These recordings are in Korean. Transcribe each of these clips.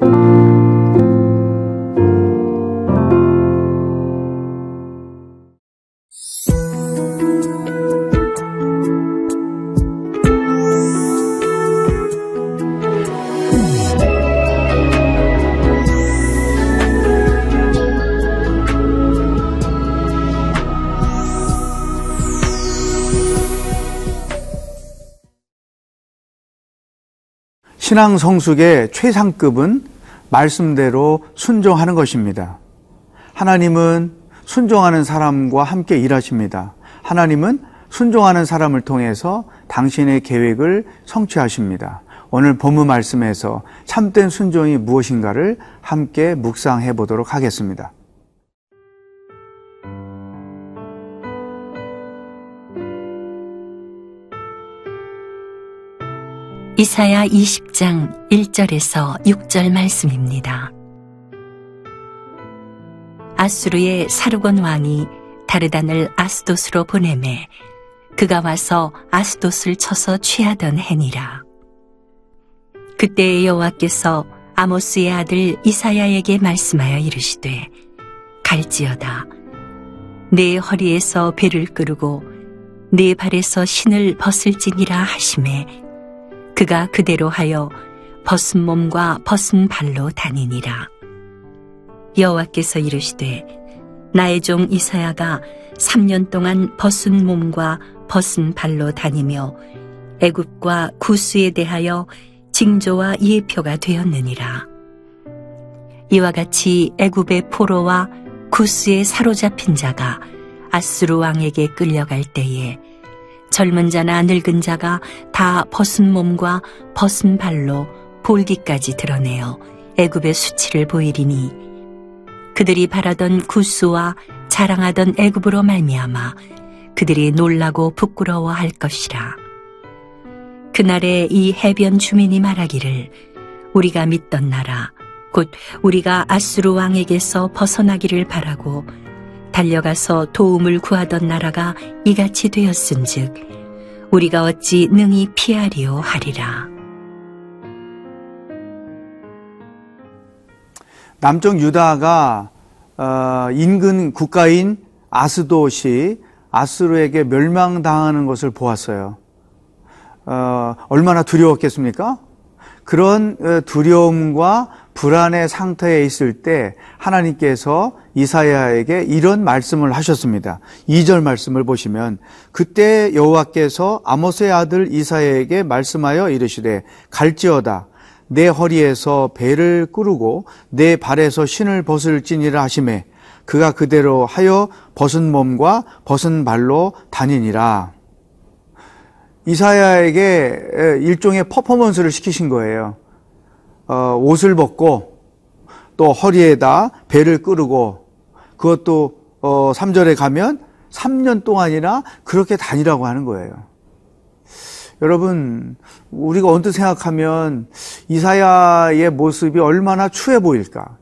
you. 신앙 성숙의 최상급은 말씀대로 순종하는 것입니다. 하나님은 순종하는 사람과 함께 일하십니다. 하나님은 순종하는 사람을 통해서 당신의 계획을 성취하십니다. 오늘 본문 말씀에서 참된 순종이 무엇인가를 함께 묵상해 보도록 하겠습니다. 이사야 20장 1절에서 6절 말씀입니다. 아수르의 사르곤 왕이 다르단을 아스도스로 보내매 그가 와서 아스도스를 쳐서 취하던 해니라. 그때 여호와께서 아모스의 아들 이사야에게 말씀하여 이르시되 갈지어다 내 허리에서 배를 끄르고 내 발에서 신을 벗을지니라 하심에 그가 그대로 하여 벗은 몸과 벗은 발로 다니니라. 여호와께서 이르시되 나의 종 이사야가 3년 동안 벗은 몸과 벗은 발로 다니며 애굽과 구스에 대하여 징조와 예표가 되었느니라. 이와 같이 애굽의 포로와 구스에 사로잡힌 자가 아스루 왕에게 끌려갈 때에 젊은 자나 늙은 자가 다 벗은 몸과 벗은 발로 볼기까지 드러내어 애굽의 수치를 보이리니 그들이 바라던 구스와 자랑하던 애굽으로 말미암아 그들이 놀라고 부끄러워할 것이라. 그날에 이 해변 주민이 말하기를 우리가 믿던 나라 곧 우리가 아수르 왕에게서 벗어나기를 바라고 달려가서 도움을 구하던 나라가 이같이 되었은즉 우리가 어찌 능히 피하리오 하리라. 남쪽 유다가 어, 인근 국가인 아스도시 아스루에게 멸망당하는 것을 보았어요. 어, 얼마나 두려웠겠습니까? 그런 어, 두려움과 불안의 상태에 있을 때 하나님께서 이사야에게 이런 말씀을 하셨습니다. 2절 말씀을 보시면 그때 여호와께서 아모스의 아들 이사야에게 말씀하여 이르시되 갈지어다 내 허리에서 배를 끄르고 내 발에서 신을 벗을지니라 하심에 그가 그대로 하여 벗은 몸과 벗은 발로 다니니라. 이사야에게 일종의 퍼포먼스를 시키신 거예요. 어, 옷을 벗고 또 허리에다 배를 끄르고 그것도 어, 3절에 가면 3년 동안이나 그렇게 다니라고 하는 거예요. 여러분, 우리가 언뜻 생각하면 이사야의 모습이 얼마나 추해 보일까?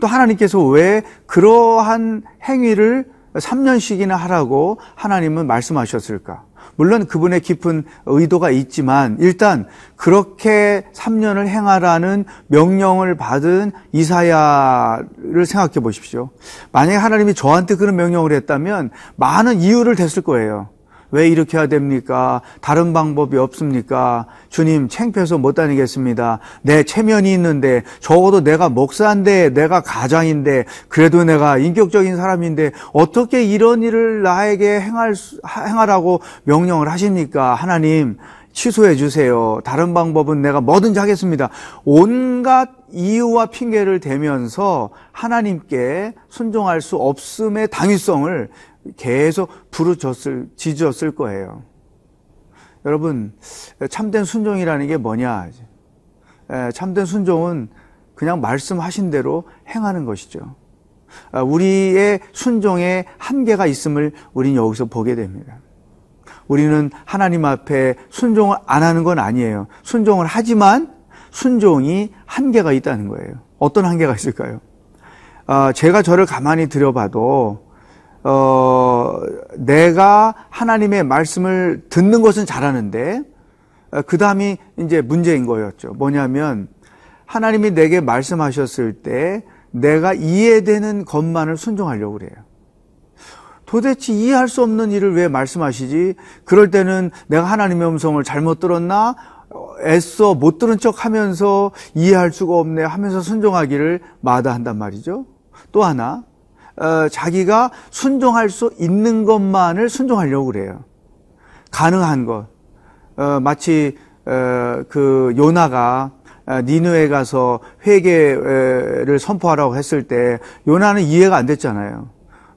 또 하나님께서 왜 그러한 행위를 3년씩이나 하라고 하나님은 말씀하셨을까? 물론 그분의 깊은 의도가 있지만 일단 그렇게 3년을 행하라는 명령을 받은 이사야를 생각해 보십시오. 만약에 하나님이 저한테 그런 명령을 했다면 많은 이유를 댔을 거예요. 왜 이렇게 해야 됩니까? 다른 방법이 없습니까? 주님, 챙피해서 못 다니겠습니다. 내 체면이 있는데, 적어도 내가 목사인데, 내가 가장인데, 그래도 내가 인격적인 사람인데, 어떻게 이런 일을 나에게 행할, 행하라고 명령을 하십니까? 하나님, 취소해 주세요. 다른 방법은 내가 뭐든지 하겠습니다. 온갖 이유와 핑계를 대면서 하나님께 순종할 수 없음의 당위성을 계속 부르졌을, 지졌을 거예요. 여러분, 참된 순종이라는 게 뭐냐? 참된 순종은 그냥 말씀하신 대로 행하는 것이죠. 아, 우리의 순종에 한계가 있음을 우리는 여기서 보게 됩니다. 우리는 하나님 앞에 순종을 안 하는 건 아니에요. 순종을 하지만 순종이 한계가 있다는 거예요. 어떤 한계가 있을까요? 아, 제가 저를 가만히 들여봐도 어, 내가 하나님의 말씀을 듣는 것은 잘하는데 어, 그 다음이 이제 문제인 거였죠. 뭐냐면 하나님이 내게 말씀하셨을 때 내가 이해되는 것만을 순종하려고 그래요. 도대체 이해할 수 없는 일을 왜 말씀하시지? 그럴 때는 내가 하나님의 음성을 잘못 들었나? 어, 애써 못 들은 척 하면서 이해할 수가 없네 하면서 순종하기를 마다한단 말이죠. 또 하나, 어, 자기가 순종할 수 있는 것만을 순종하려고 그래요. 가능한 것. 어, 마치 어, 그 요나가 어, 니누에 가서 회개를 선포하라고 했을 때 요나는 이해가 안 됐잖아요.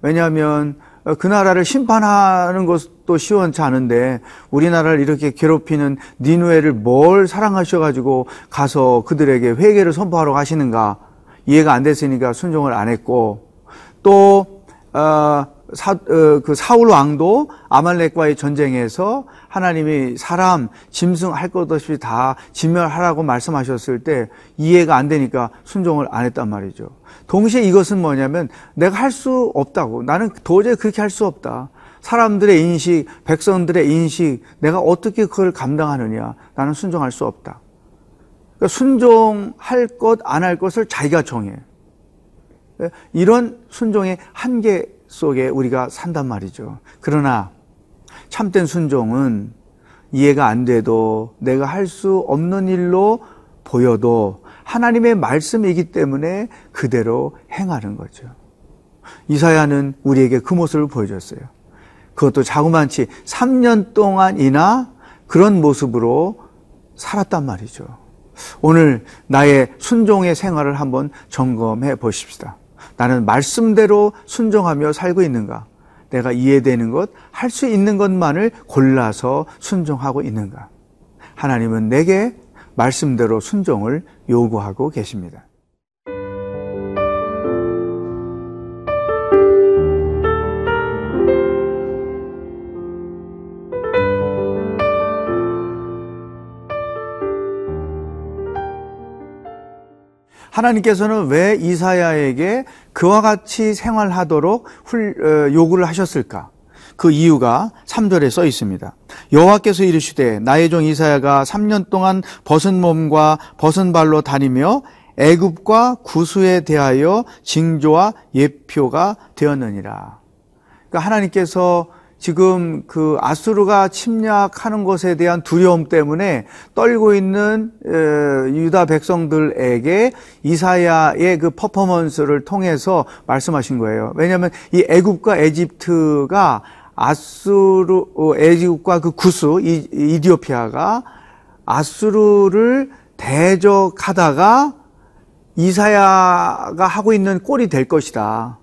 왜냐하면 어, 그 나라를 심판하는 것도 시원치 않은데 우리나라를 이렇게 괴롭히는 니누에를 뭘 사랑하셔가지고 가서 그들에게 회개를 선포하러 가시는가 이해가 안 됐으니까 순종을 안 했고 또 어, 사, 어, 그 사울 왕도 아말렉과의 전쟁에서 하나님이 사람 짐승 할 것 없이 다 진멸하라고 말씀하셨을 때 이해가 안 되니까 순종을 안 했단 말이죠. 동시에 이것은 뭐냐면 내가 할 수 없다고 나는 도저히 그렇게 할 수 없다. 사람들의 인식, 백성들의 인식, 내가 어떻게 그걸 감당하느냐? 나는 순종할 수 없다. 그러니까 순종할 것, 안 할 것을 자기가 정해. 이런 순종의 한계 속에 우리가 산단 말이죠. 그러나 참된 순종은 이해가 안 돼도 내가 할 수 없는 일로 보여도 하나님의 말씀이기 때문에 그대로 행하는 거죠. 이사야는 우리에게 그 모습을 보여줬어요. 그것도 자그만치 3년 동안이나 그런 모습으로 살았단 말이죠. 오늘 나의 순종의 생활을 한번 점검해 보십시다. 나는 말씀대로 순종하며 살고 있는가? 내가 이해되는 것, 할 수 있는 것만을 골라서 순종하고 있는가? 하나님은 내게 말씀대로 순종을 요구하고 계십니다. 하나님께서는 왜 이사야에게 그와 같이 생활하도록 훌, 어, 요구를 하셨을까? 그 이유가 3절에 써 있습니다. 여호와께서 이르시되 나의 종 이사야가 3년 동안 벗은 몸과 벗은 발로 다니며 애굽과 구수에 대하여 징조와 예표가 되었느니라. 그러니까 하나님께서 지금 그 아수르가 침략하는 것에 대한 두려움 때문에 떨고 있는 유다 백성들에게 이사야의 그 퍼포먼스를 통해서 말씀하신 거예요. 왜냐하면 이 애굽과 에집트가 아수르 어, 에집과 그 구스 이디오피아가 아수르를 대적하다가 이사야가 하고 있는 꼴이 될 것이다.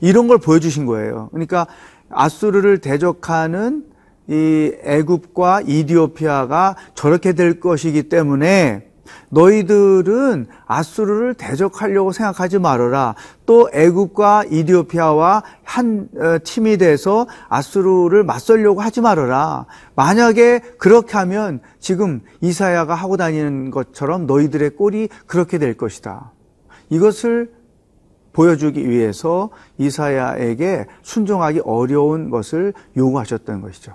이런 걸 보여주신 거예요. 그러니까 아수르를 대적하는 이 애굽과 이디오피아가 저렇게 될 것이기 때문에 너희들은 아수르를 대적하려고 생각하지 말아라. 또 애굽과 이디오피아와 한 어, 팀이 돼서 아수르를 맞설려고 하지 말아라. 만약에 그렇게 하면 지금 이사야가 하고 다니는 것처럼 너희들의 꼴이 그렇게 될 것이다. 이것을 보여주기 위해서 이사야에게 순종하기 어려운 것을 요구하셨던 것이죠.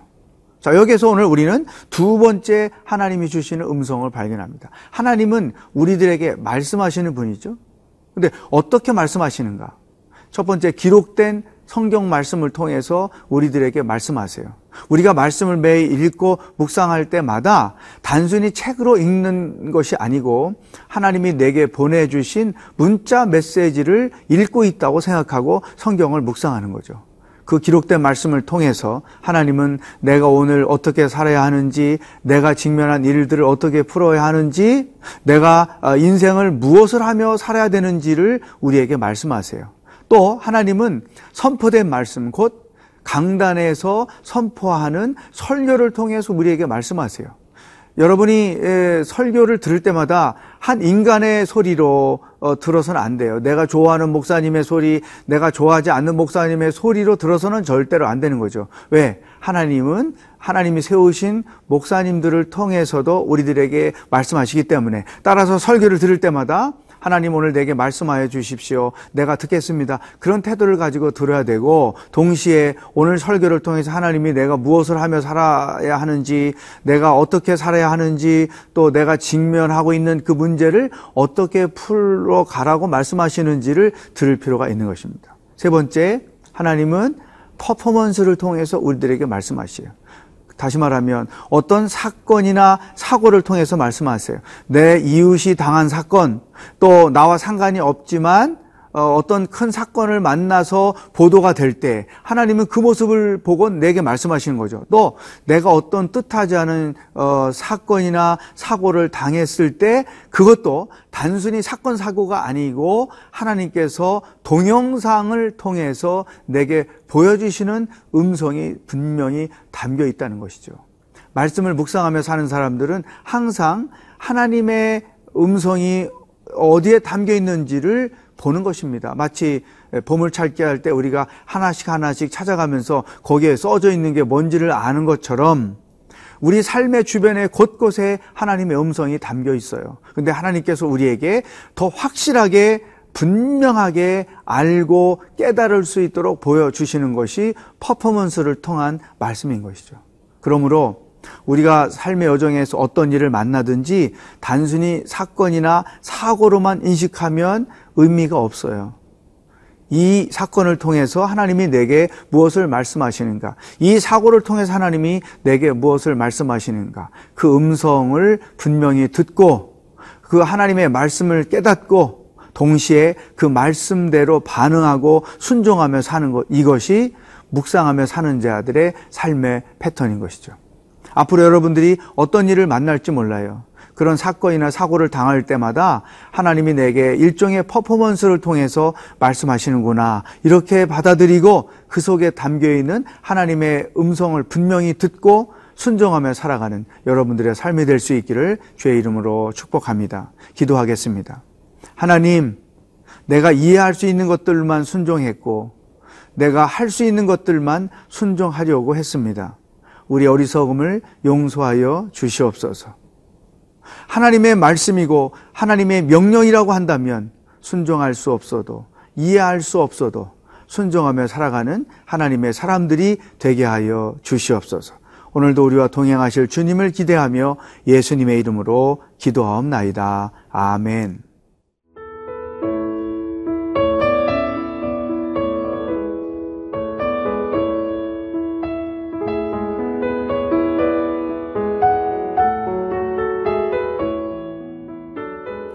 자, 여기에서 오늘 우리는 두 번째 하나님이 주시는 음성을 발견합니다. 하나님은 우리들에게 말씀하시는 분이죠. 근데 어떻게 말씀하시는가? 첫 번째, 기록된 성경 말씀을 통해서 우리들에게 말씀하세요. 우리가 말씀을 매일 읽고 묵상할 때마다 단순히 책으로 읽는 것이 아니고 하나님이 내게 보내주신 문자 메시지를 읽고 있다고 생각하고 성경을 묵상하는 거죠. 그 기록된 말씀을 통해서 하나님은 내가 오늘 어떻게 살아야 하는지, 내가 직면한 일들을 어떻게 풀어야 하는지, 내가 어, 인생을 무엇을 하며 살아야 되는지를 우리에게 말씀하세요. 또 하나님은 선포된 말씀, 곧 강단에서 선포하는 설교를 통해서 우리에게 말씀하세요. 여러분이 설교를 들을 때마다 한 인간의 소리로 어, 들어서는 안 돼요. 내가 좋아하는 목사님의 소리, 내가 좋아하지 않는 목사님의 소리로 들어서는 절대로 안 되는 거죠. 왜? 하나님은 하나님이 세우신 목사님들을 통해서도 우리들에게 말씀하시기 때문에 따라서 설교를 들을 때마다 하나님 오늘 내게 말씀하여 주십시오. 내가 듣겠습니다. 그런 태도를 가지고 들어야 되고 동시에 오늘 설교를 통해서 하나님이 내가 무엇을 하며 살아야 하는지 내가 어떻게 살아야 하는지 또 내가 직면하고 있는 그 문제를 어떻게 풀어 가라고 말씀하시는지를 들을 필요가 있는 것입니다. 세 번째, 하나님은 퍼포먼스를 통해서 우리들에게 말씀하시요. 다시 말하면 어떤 사건이나 사고를 통해서 말씀하세요. 내 이웃이 당한 사건, 또 나와 상관이 없지만 어, 어떤 큰 사건을 만나서 보도가 될 때 하나님은 그 모습을 보고 내게 말씀하시는 거죠. 또 내가 어떤 뜻하지 않은 어, 사건이나 사고를 당했을 때 그것도 단순히 사건 사고가 아니고 하나님께서 동영상을 통해서 내게 보여주시는 음성이 분명히 담겨 있다는 것이죠. 말씀을 묵상하며 사는 사람들은 항상 하나님의 음성이 어디에 담겨 있는지를 보는 것입니다. 마치 보물 찾기 할 때 우리가 하나씩 하나씩 찾아가면서 거기에 써져 있는 게 뭔지를 아는 것처럼 우리 삶의 주변에 곳곳에 하나님의 음성이 담겨 있어요. 근데 하나님께서 우리에게 더 확실하게 분명하게 알고 깨달을 수 있도록 보여주시는 것이 퍼포먼스를 통한 말씀인 것이죠. 그러므로 우리가 삶의 여정에서 어떤 일을 만나든지 단순히 사건이나 사고로만 인식하면 의미가 없어요. 이 사건을 통해서 하나님이 내게 무엇을 말씀하시는가? 이 사고를 통해서 하나님이 내게 무엇을 말씀하시는가? 그 음성을 분명히 듣고 그 하나님의 말씀을 깨닫고 동시에 그 말씀대로 반응하고 순종하며 사는 것 이것이 묵상하며 사는 자들의 삶의 패턴인 것이죠. 앞으로 여러분들이 어떤 일을 만날지 몰라요. 그런 사건이나 사고를 당할 때마다 하나님이 내게 일종의 퍼포먼스를 통해서 말씀하시는구나. 이렇게 받아들이고 그 속에 담겨 있는 하나님의 음성을 분명히 듣고 순종하며 살아가는 여러분들의 삶이 될 수 있기를 주의 이름으로 축복합니다. 기도하겠습니다. 하나님, 내가 이해할 수 있는 것들만 순종했고, 내가 할 수 있는 것들만 순종하려고 했습니다. 우리 어리석음을 용서하여 주시옵소서. 하나님의 말씀이고 하나님의 명령이라고 한다면 순종할 수 없어도 이해할 수 없어도 순종하며 살아가는 하나님의 사람들이 되게 하여 주시옵소서. 오늘도 우리와 동행하실 주님을 기대하며 예수님의 이름으로 기도하옵나이다. 아멘.